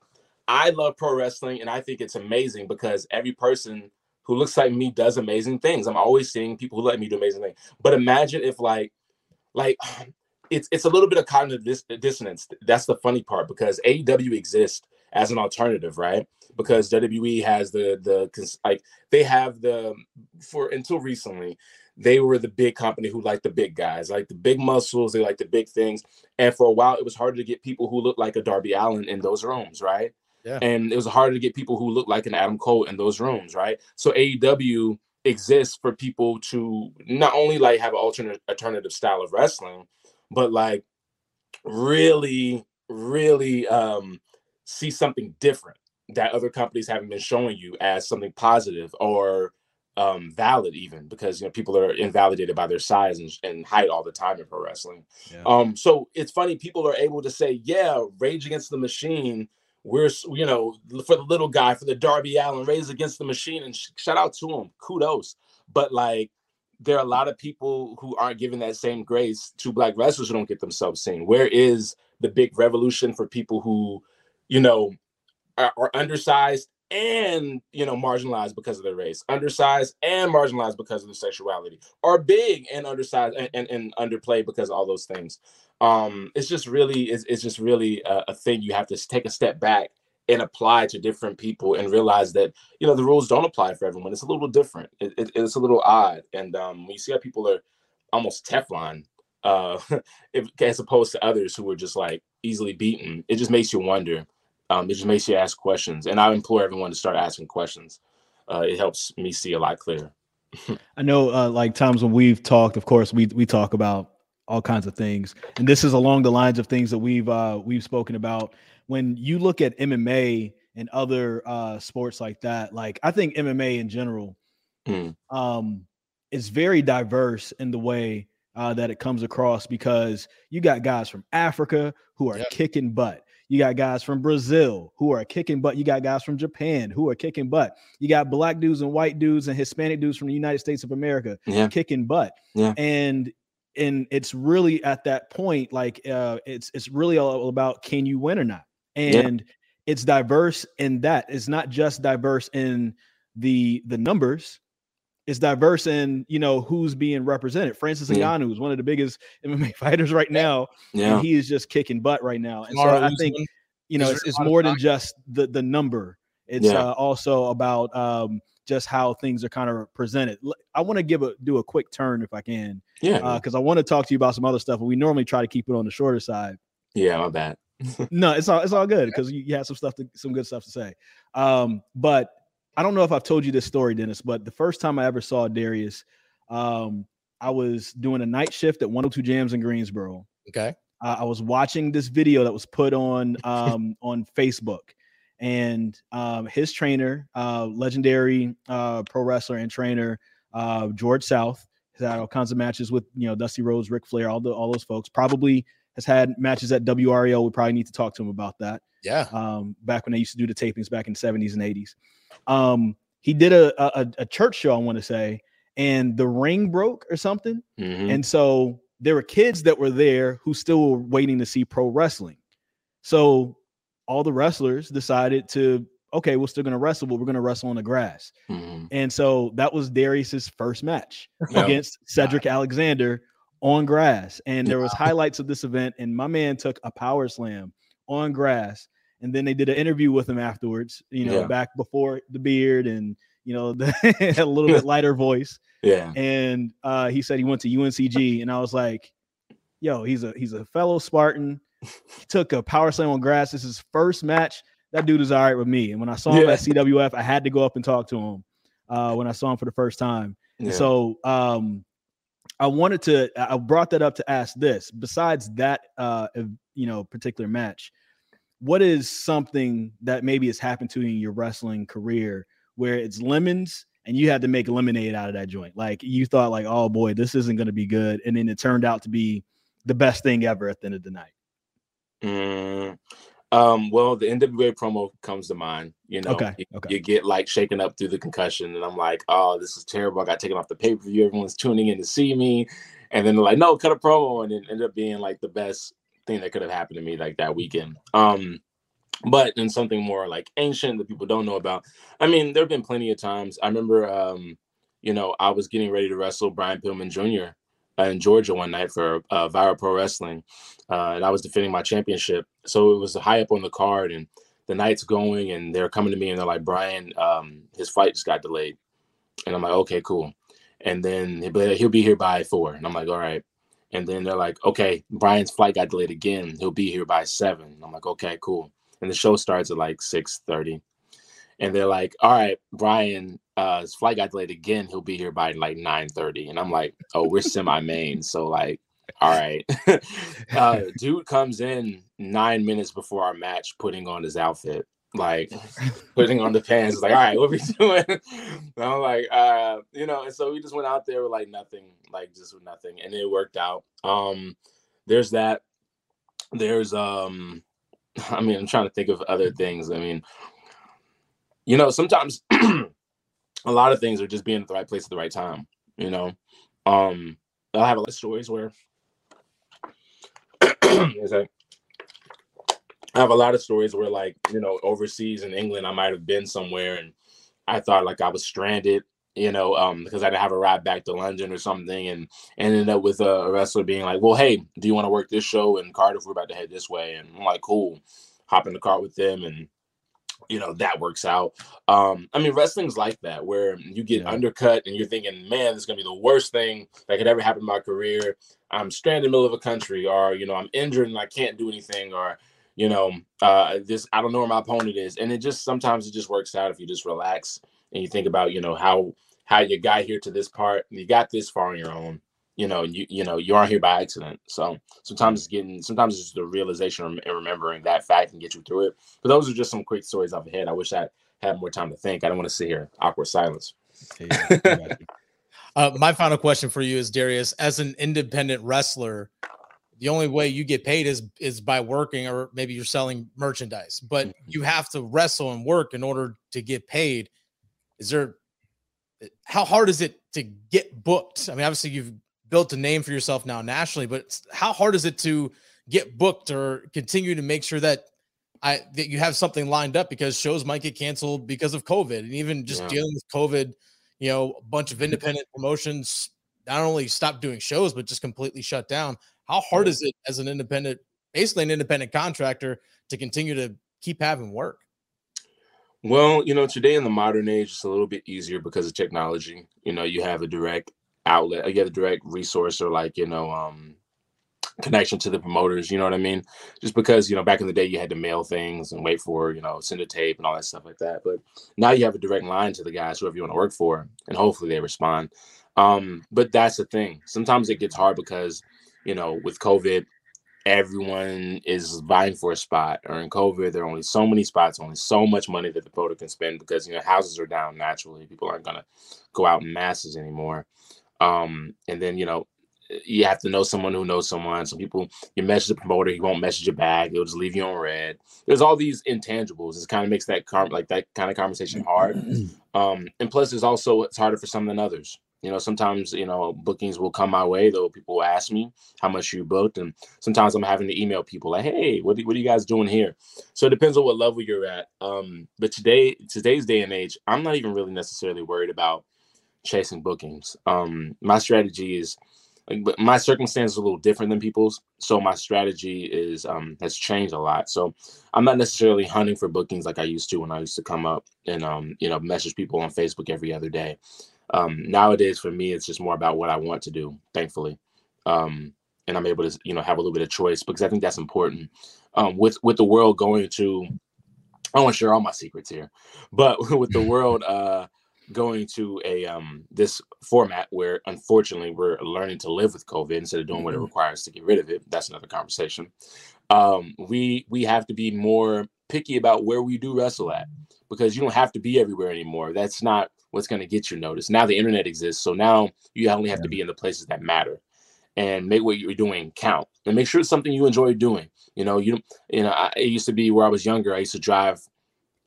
I love pro wrestling and I think it's amazing because every person who looks like me does amazing things. I'm always seeing people who let me do amazing things. But imagine if like like it's it's a little bit of cognitive dis- dissonance. That's the funny part because AEW exists as an alternative, right? Because WWE has the the like they have the for until recently they were the big company who liked the big guys, like the big muscles, they like the big things. And for a while, it was harder to get people who looked like a Darby Allin in those rooms, right? Yeah. And it was harder to get people who looked like an Adam Cole in those rooms, right? So AEW exists for people to not only like have an alternate alternative style of wrestling, but like really, really um see something different that other companies haven't been showing you as something positive or um valid even because you know people are invalidated by their size and, and height all the time in pro wrestling Yeah. um so it's funny people are able to say yeah rage against the machine we're you know for the little guy for the Darby Allin rage against the machine and sh- shout out to him kudos but like there are a lot of people who aren't given that same grace to black wrestlers who don't get themselves seen. Where is the big revolution for people who you know are, are undersized and you know marginalized because of their race undersized and marginalized because of their sexuality are big and undersized and, and, and underplayed because of all those things. Um it's just really it's, it's just really a, a thing you have to take a step back and apply to different people and realize that you know the rules don't apply for everyone. It's a little different. It, it, it's a little odd. And um, when you see how people are almost Teflon, uh, if, as opposed to others who are just like easily beaten, it just makes you wonder. Um, it just makes you ask questions. And I implore everyone to start asking questions. Uh, it helps me see a lot clearer. I know, uh, like times when we've talked, of course, we we talk about all kinds of things, and this is along the lines of things that we've uh, we've spoken about. When you look at MMA and other uh, sports like that, like I think MMA in general, mm. um, is very diverse in the way uh, that it comes across because you got guys from Africa who are yep. kicking butt. You got guys from Brazil who are kicking butt. You got guys from Japan who are kicking butt. You got black dudes and white dudes and Hispanic dudes from the United States of America yeah. kicking butt. Yeah. And and it's really at that point like uh it's it's really all about can you win or not. And yeah. it's diverse in that. It's not just diverse in the the numbers it's diverse in you know who's being represented. Francis Ngannou yeah. is one of the biggest MMA fighters right now, yeah. and he is just kicking butt right now. And so I think you know it's, it's more than just the the number. It's yeah. uh, also about um, just how things are kind of presented. I want to give a do a quick turn if I can, yeah, because uh, I want to talk to you about some other stuff. But we normally try to keep it on the shorter side. Yeah, my bad. no, it's all it's all good because you, you have some stuff to some good stuff to say. Um, but I don't know if I've told you this story, Dennis, but the first time I ever saw Darius, um, I was doing a night shift at 102 Jams in Greensboro. Okay. Uh, I was watching this video that was put on um, on Facebook, and um, his trainer, uh, legendary uh, pro wrestler and trainer uh, George South, has had all kinds of matches with you know Dusty Rhodes, Ric Flair, all the all those folks. Probably has had matches at WRAL. We probably need to talk to him about that. Yeah. Um, back when they used to do the tapings back in the 70s and 80s. Um, he did a, a, a church show, I want to say, and the ring broke or something. Mm-hmm. And so there were kids that were there who still were waiting to see pro wrestling. So all the wrestlers decided to, okay, we're still going to wrestle, but we're going to wrestle on the grass. Mm-hmm. And so that was Darius's first match against Cedric Alexander on grass. And there was highlights of this event, and my man took a power slam on grass and then they did an interview with him afterwards. You know, yeah. back before the beard and you know the, a little bit lighter voice. Yeah, and uh, he said he went to UNCG, and I was like, "Yo, he's a he's a fellow Spartan. He took a power slam on grass. This is his first match. That dude is all right with me." And when I saw him yeah. at CWF, I had to go up and talk to him uh, when I saw him for the first time. Yeah. So um, I wanted to. I brought that up to ask this. Besides that, uh, you know, particular match what is something that maybe has happened to you in your wrestling career where it's lemons and you had to make lemonade out of that joint? Like you thought, like, oh boy, this isn't going to be good, and then it turned out to be the best thing ever at the end of the night. Mm, um, well, the NWA promo comes to mind. You know, okay, you, okay. you get like shaken up through the concussion, and I'm like, oh, this is terrible. I got taken off the pay per view. Everyone's tuning in to see me, and then they're like, no, cut a promo, and it ended up being like the best thing that could have happened to me like that weekend. Um, but in something more like ancient that people don't know about. I mean, there have been plenty of times. I remember, um, you know, I was getting ready to wrestle Brian Pillman Jr. Uh, in Georgia one night for uh, Viral Pro Wrestling, uh, and I was defending my championship. So it was high up on the card, and the night's going, and they're coming to me, and they're like, "Brian, um, his flight just got delayed," and I'm like, "Okay, cool." And then he'll be here by four, and I'm like, "All right." And then they're like, okay, Brian's flight got delayed again. He'll be here by seven. I'm like, okay, cool. And the show starts at like six thirty. And they're like, all right, Brian, uh, his flight got delayed again. He'll be here by like nine thirty. And I'm like, oh, we're semi-main, so like, all right. uh, dude comes in nine minutes before our match, putting on his outfit like putting on the pants. Like, all right, what we doing? And I'm like, uh, you know, and so we just went out there with like nothing, like just with nothing, and it worked out. Um, there's that. There's um, I mean, I'm trying to think of other things. I mean, you know, sometimes a lot of things are just being at the right place at the right time. You know, um, I have a lot of stories where. I have a lot of stories where, like, you know, overseas in England, I might have been somewhere and I thought like I was stranded, you know, um, because I didn't have a ride back to London or something, and ended up with a, wrestler being like, "Well, hey, do you want to work this show in Cardiff? We're about to head this way." And I'm like, "Cool." Hop in the car with them, and you know that works out. Um, I mean, wrestling's like that, where you get yeah. undercut and you're thinking, man, this is gonna be the worst thing that could ever happen in my career. I'm stranded in the middle of a country, or you know, I'm injured and I can't do anything, or you know, uh, this I don't know where my opponent is, and it just sometimes it just works out if you just relax and you think about, you know, how how you got here to this part, and you got this far on your own you know, you you know, you aren't here by accident. So sometimes it's getting, sometimes it's the realization and remembering that fact can get you through it. But those are just some quick stories off the head. I wish I had more time to think. I don't want to sit here awkward silence. uh, my final question for you is Darius, as an independent wrestler, the only way you get paid is is by working, or maybe you're selling merchandise, but mm-hmm. you have to wrestle and work in order to get paid. Is there how hard is it to get booked? I mean, obviously you've built a name for yourself now nationally, but how hard is it to get booked or continue to make sure that I that you have something lined up because shows might get canceled because of COVID and even just yeah. dealing with COVID, you know, a bunch of independent promotions not only stopped doing shows but just completely shut down. How hard is it as an independent, basically an independent contractor, to continue to keep having work? Well, you know, today in the modern age, it's a little bit easier because of technology. You know, you have a direct outlet, I get a direct resource or like, you know, um, connection to the promoters, you know what I mean? Just because, you know, back in the day you had to mail things and wait for, you know, send a tape and all that stuff like that. But now you have a direct line to the guys, whoever you want to work for, and hopefully they respond. Um, but that's the thing. Sometimes it gets hard because, you know, with COVID, everyone is vying for a spot. Or in COVID, there are only so many spots, only so much money that the promoter can spend because you know houses are down naturally. People aren't gonna go out in masses anymore. Um, and then you know you have to know someone who knows someone. Some people you message the promoter, he won't message you back. He'll just leave you on read. There's all these intangibles. It kind of makes that car- like that kind of conversation hard. Um, and plus, it's also it's harder for some than others. You know, sometimes you know bookings will come my way. Though people will ask me how much you booked, and sometimes I'm having to email people like, "Hey, what, what are you guys doing here?" So it depends on what level you're at. Um, but today, today's day and age, I'm not even really necessarily worried about chasing bookings. Um, my strategy is like, but my circumstance is a little different than people's, so my strategy is um has changed a lot. So I'm not necessarily hunting for bookings like I used to when I used to come up and um you know message people on Facebook every other day. Um, nowadays for me, it's just more about what I want to do. Thankfully, um, and I'm able to you know have a little bit of choice because I think that's important. Um, with with the world going to, I don't want to share all my secrets here, but with the world uh going to a um this format where unfortunately we're learning to live with COVID instead of doing what it mm-hmm. requires to get rid of it. That's another conversation. Um, we we have to be more picky about where we do wrestle at because you don't have to be everywhere anymore. That's not what's going to get you noticed. Now the internet exists, so now you only have to be in the places that matter and make what you're doing count and make sure it's something you enjoy doing. You know, you you know, I, it used to be where I was younger. I used to drive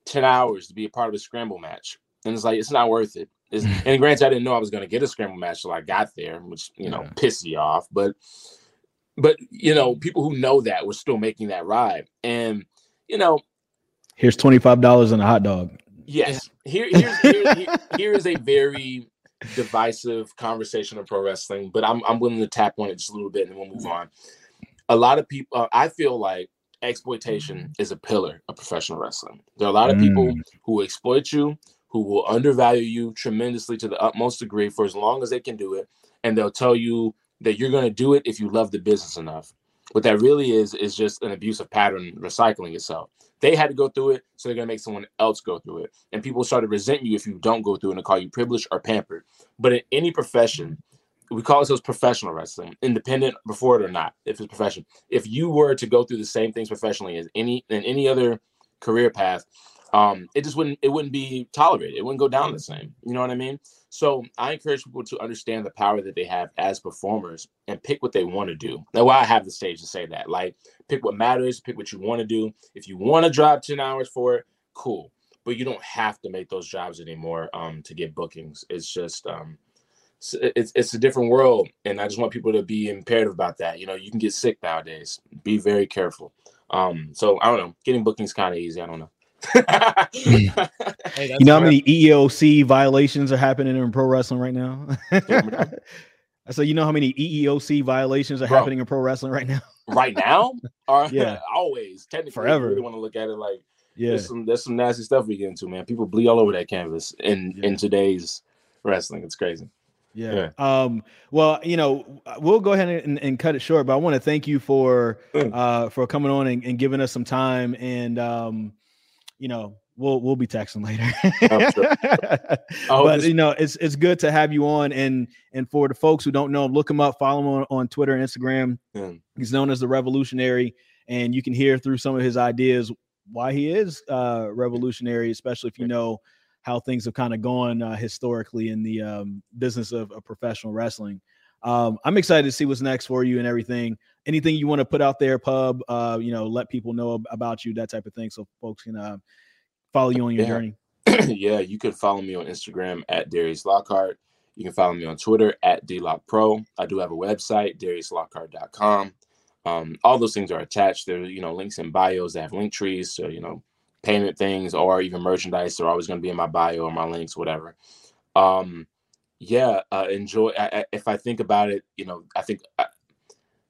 ten hours to be a part of a scramble match and it's like it's not worth it. It's, and granted, I didn't know I was going to get a scramble match till I got there, which you know yeah. pissed you off. But but you know, people who know that were still making that ride, and you know, here's twenty five dollars on a hot dog. Yes, here here's, here, here, here is a very divisive conversation of pro wrestling, but I'm I'm willing to tap on it just a little bit, and then we'll move on. A lot of people, uh, I feel like exploitation is a pillar of professional wrestling. There are a lot of people mm. who exploit you, who will undervalue you tremendously to the utmost degree for as long as they can do it. And they'll tell you that you're going to do it if you love the business enough. What that really is, is just an abusive pattern recycling itself. They had to go through it, so they're going to make someone else go through it. And people start to resent you if you don't go through it and call you privileged or pampered. But in any profession, we call ourselves professional wrestling, independent before it or not, if it's profession. If you were to go through the same things professionally as any in any other career path, um, it just wouldn't it wouldn't be tolerated. It wouldn't go down the same. You know what I mean? So I encourage people to understand the power that they have as performers and pick what they want to do. Now, why I have the stage to say that, like, pick what matters, pick what you want to do. If you want to drive ten hours for it, cool. But you don't have to make those jobs anymore um, to get bookings. It's just um, it's it's a different world, and I just want people to be imperative about that. You know, you can get sick nowadays. Be very careful. Um, so I don't know, getting bookings kind of easy. I don't know hey, you know how many EEOC violations are happening in pro wrestling right now? I said, you know how many EEOC violations are Bro, happening in pro wrestling right now? right now? Or yeah, always. Technically, forever. You want to look at it like Yeah. There's some there's some nasty stuff we get into, man. People bleed all over that canvas in Yeah. in today's wrestling. It's crazy. Yeah. Um, well, you know, we'll go ahead and, and cut it short, but I want to thank you for Mm. uh for coming on and, and giving us some time and um, you know, we'll we'll be texting later. Oh, sure. but you know, it's it's good to have you on and and for the folks who don't know him, look him up, follow him on, on Twitter and Instagram. Yeah. He's known as the revolutionary, and you can hear through some of his ideas why he is uh revolutionary, especially if you know how things have kind of gone uh, historically in the um, business of, of professional wrestling. Um, I'm excited to see what's next for you and everything. Anything you want to put out there, pub, uh, you know, let people know ab- about you, that type of thing, so folks can uh, follow you on your Yeah. journey. yeah, you can follow me on Instagram at Darius Lockhart. You can follow me on Twitter at DLockPro. I do have a website, DariusLockhart.com. Um, all those things are attached. There are, you know, links in bios that have link trees. So, you know, payment things or even merchandise. They're always going to be in my bio or my links, whatever. Um, yeah, uh, enjoy. I, I, if I think about it, you know, I think I,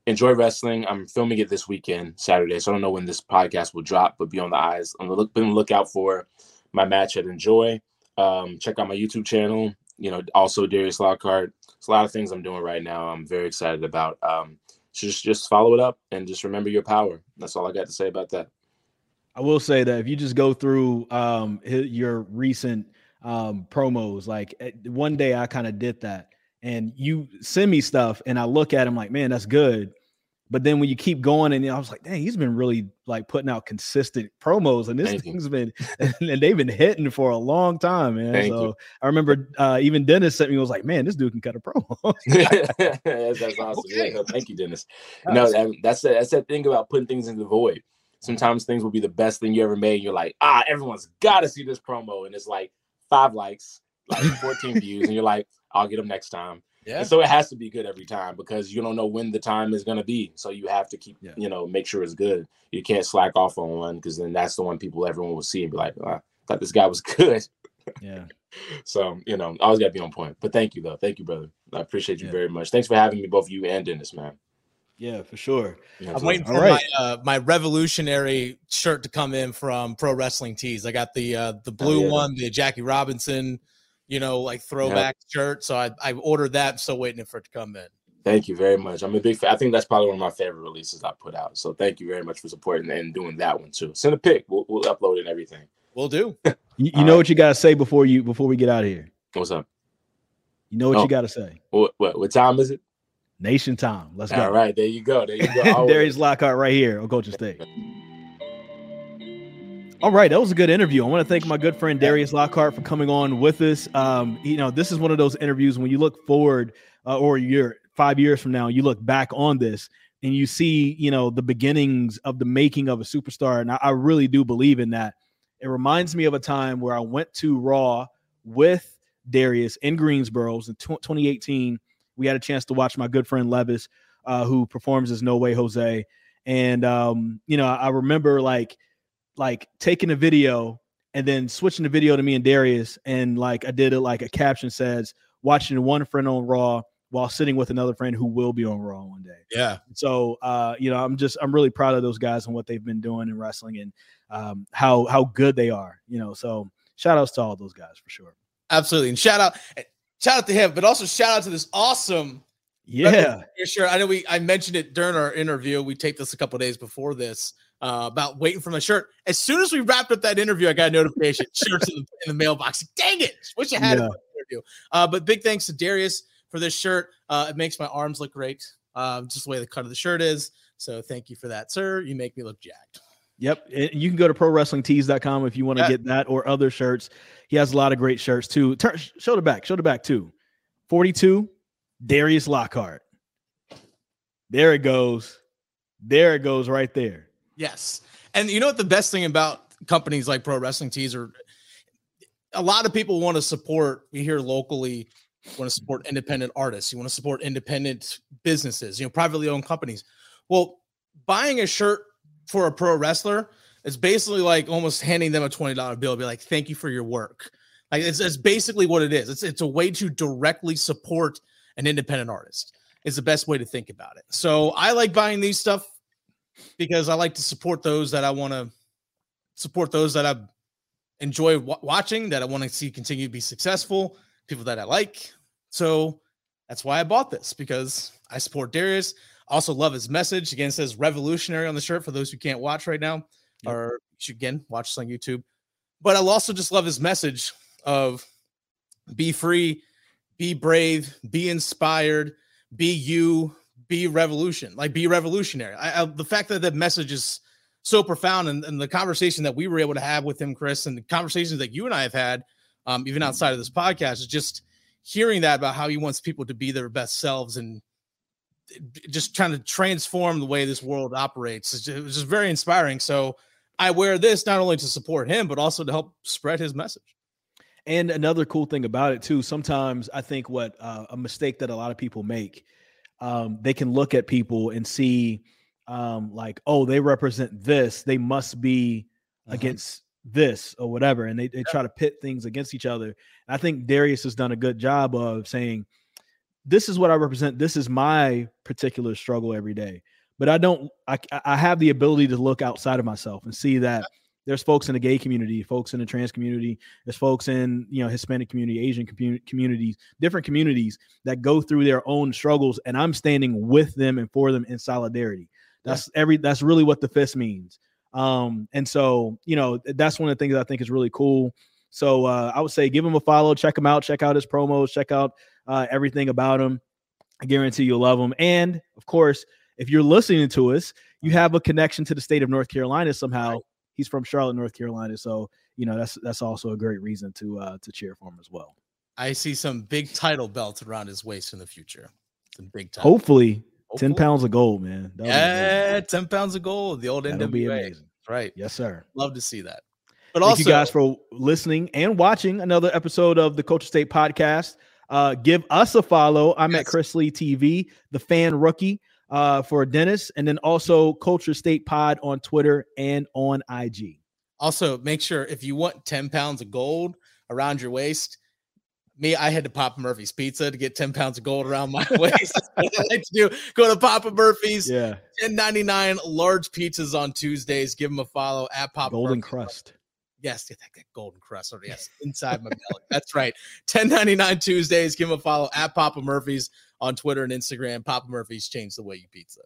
enjoy wrestling. I'm filming it this weekend, Saturday. So I don't know when this podcast will drop, but be on the eyes on the look, be on the lookout for my match at Enjoy. Um, check out my YouTube channel. You know, also Darius Lockhart. It's a lot of things I'm doing right now. I'm very excited about. Um, so just just follow it up and just remember your power. That's all I got to say about that. I will say that if you just go through um, your recent um, promos, like eh, one day I kind of did that, and you send me stuff, and I look at them like, man, that's good. But then when you keep going, and I was like, dang, he's been really like putting out consistent promos, and this Thank you. thing's been, and they've been hitting for a long time, man. Thank so you. I remember uh, even Dennis sent me was like, man, this dude can cut a promo. that's, that's awesome. Yeah, Okay. no, thank you, Dennis. No, that, that's the, that's that thing about putting things in the void. Sometimes things will be the best thing you ever made. You're like, ah, everyone's got to see this promo, and it's like five likes, like 14 views, and you're like, I'll get them next time. Yeah. And so it has to be good every time because you don't know when the time is going to be. So you have to keep, Yeah. you know, make sure it's good. You can't slack off on one because then that's the one people everyone will see and be like, "Ah, I thought this guy was good. yeah, So you know, I always got to be on point. But thank you though, thank you, brother. I appreciate you Yeah. very much. Thanks for having me, both you and Dennis, man. yeah, for sure. Yeah, I'm waiting for All right. my uh, my revolutionary shirt to come in from Pro Wrestling Tees. I got the uh, the blue yeah. one, the Jackie Robinson, you know, like throwback shirt. So I I ordered that. I'm still waiting for it to come in. Thank you very much. I'm a big fan. I think that's probably one of my favorite releases I put out. So thank you very much for supporting and doing that one too. Send a pic. We'll, we'll upload it and everything. We'll do. You, you know right. what you gotta say before you before we get out of here. What's up? You know what Oh. you gotta say. What, what what time is it? Nation time. Let's go. All right, there you go. There you go. Always. Darius Lockhart right here on Culture State. All right, that was a good interview. I want to thank my good friend Darius Lockhart for coming on with us. Um, you know, this is one of those interviews when you look forward, uh, or you're five years from now, you look back on this and you see, you know, the beginnings of the making of a superstar, and I, I really do believe in that. It reminds me of a time where I went to Raw with Darius in Greensboro. In 2018. We had a chance to watch my good friend Levis, uh, who performs as No Way Jose. And um, you know, I remember like like taking a video and then switching the video to me and Darius, and like I did it like a caption says, watching one friend on Raw while sitting with another friend who will be on Raw one day. Yeah. So uh, you know, I'm just I'm really proud of those guys and what they've been doing in wrestling and um, how how good they are. You know, so shout outs to all those guys for sure. Absolutely. And shout out shout out to him, but also shout out to this awesome Yeah, For sure. I know we I mentioned it during our interview. We taped this a couple days before this uh, about waiting for my shirt. As soon as we wrapped up that interview, I got a notification shirts in the, in the mailbox. Dang it! Wish I had Yeah. for interview. Uh, but big thanks to Darius for this shirt. Uh, it makes my arms look great. Uh, just the way the cut of the shirt is. So thank you for that, sir. You make me look jacked. Yep. And you can go to prowrestlingtees.com if you want to Yeah. get that or other shirts. He has a lot of great shirts too. Turn, show the back. Show the back too. 42, Darius Lockhart. There it goes. There it goes right there. Yes. And you know what the best thing about companies like Pro Wrestling Tees are a lot of people want to support you here locally want to support independent artists, you want to support independent businesses, you know, privately owned companies. Well, buying a shirt for a pro wrestler is basically like almost handing them a $20 bill, be like, thank you for your work. Like it's, it's basically what it is. It's it's a way to directly support an independent artist. Is the best way to think about it. So I like buying these stuff because I like to support those that I want to support those that I enjoy w- watching, that I want to see continue to be successful, people that I like. So that's why I bought this because I support Darius. Also love his message. Again, says revolutionary on the shirt for those who can't watch right now, yep. or should again watch this on YouTube. But I also just love his message of be free, be brave, be inspired, be you, be revolution, like be revolutionary. I, I, the fact that the message is so profound and, and, the conversation that we were able to have with him, Chris, and the conversations that you and I have had, um, even outside of this podcast, is just hearing that about how he wants people to be their best selves and just trying to transform the way this world operates. It's just, it was just very inspiring. So I wear this not only to support him, but also to help spread his message. And another cool thing about it too, sometimes I think what uh, a mistake that a lot of people make, um, they can look at people and see um, like, oh, they represent this, they must be uh-huh. against this or whatever, and they, they try to pit things against each other. I think Darius has done a good job of saying, this is what I represent. This is my particular struggle every day. But I don't. I I have the ability to look outside of myself and see that there's folks in the gay community, folks in the trans community, there's folks in you know Hispanic community, Asian community, communities, different communities that go through their own struggles, and I'm standing with them and for them in solidarity. That's every. That's really what the fist means. Um, and so you know that's one of the things I think is really cool. So uh, I would say give him a follow, check him out, check out his promos, check out uh, everything about him. I guarantee you'll love him. And of course, if you're listening to us, you have a connection to the state of North Carolina somehow. Right. He's from Charlotte, North Carolina, so you know that's that's also a great reason to uh, to cheer for him as well. I see some big title belts around his waist in the future. Some big title. Hopefully, Hopefully. ten pounds of gold, man. That'll yeah, ten pounds of gold. The old That'll NWA. Be amazing. Right. Yes, sir. Love to see that. But Thank also, you guys for listening and watching another episode of the Culture State Podcast. Uh, give us a follow. I'm yes. at Chris Lee TV, the fan rookie uh, for Dennis, and then also Culture State Pod on Twitter and on IG. Also, make sure if you want 10 pounds of gold around your waist, me, I had to Papa Murphy's Pizza to get 10 pounds of gold around my waist. I like to do. Go to Papa Murphy's. Yeah. 10.99 large pizzas on Tuesdays. Give them a follow at Papa Golden Murphy's. crust. Yes, that, that golden crust. Or yes, inside my belly. That's right. 1099 Tuesdays. Give them a follow at Papa Murphy's on Twitter and Instagram. Papa Murphy's changed the way you pizza.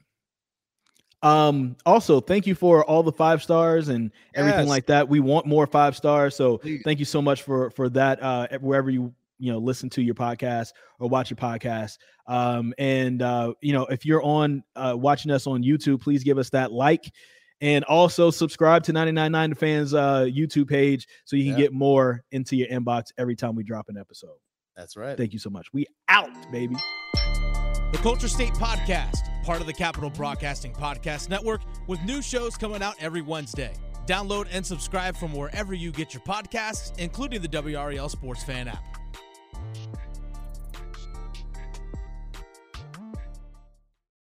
Um, also, thank you for all the five stars and everything yes. like that. We want more five stars. So Please. thank you so much for for that. Uh wherever you you know listen to your podcast or watch your podcast um and uh you know if you're on uh watching us on youtube please give us that like and also subscribe to 999 The Fans uh, YouTube page so you can get more into your inbox every time we drop an episode. That's right. Thank you so much. We out, baby. The Culture State Podcast, part of the Capital Broadcasting Podcast Network, with new shows coming out every Wednesday. Download and subscribe from wherever you get your podcasts, including the WRAL Sports Fan app.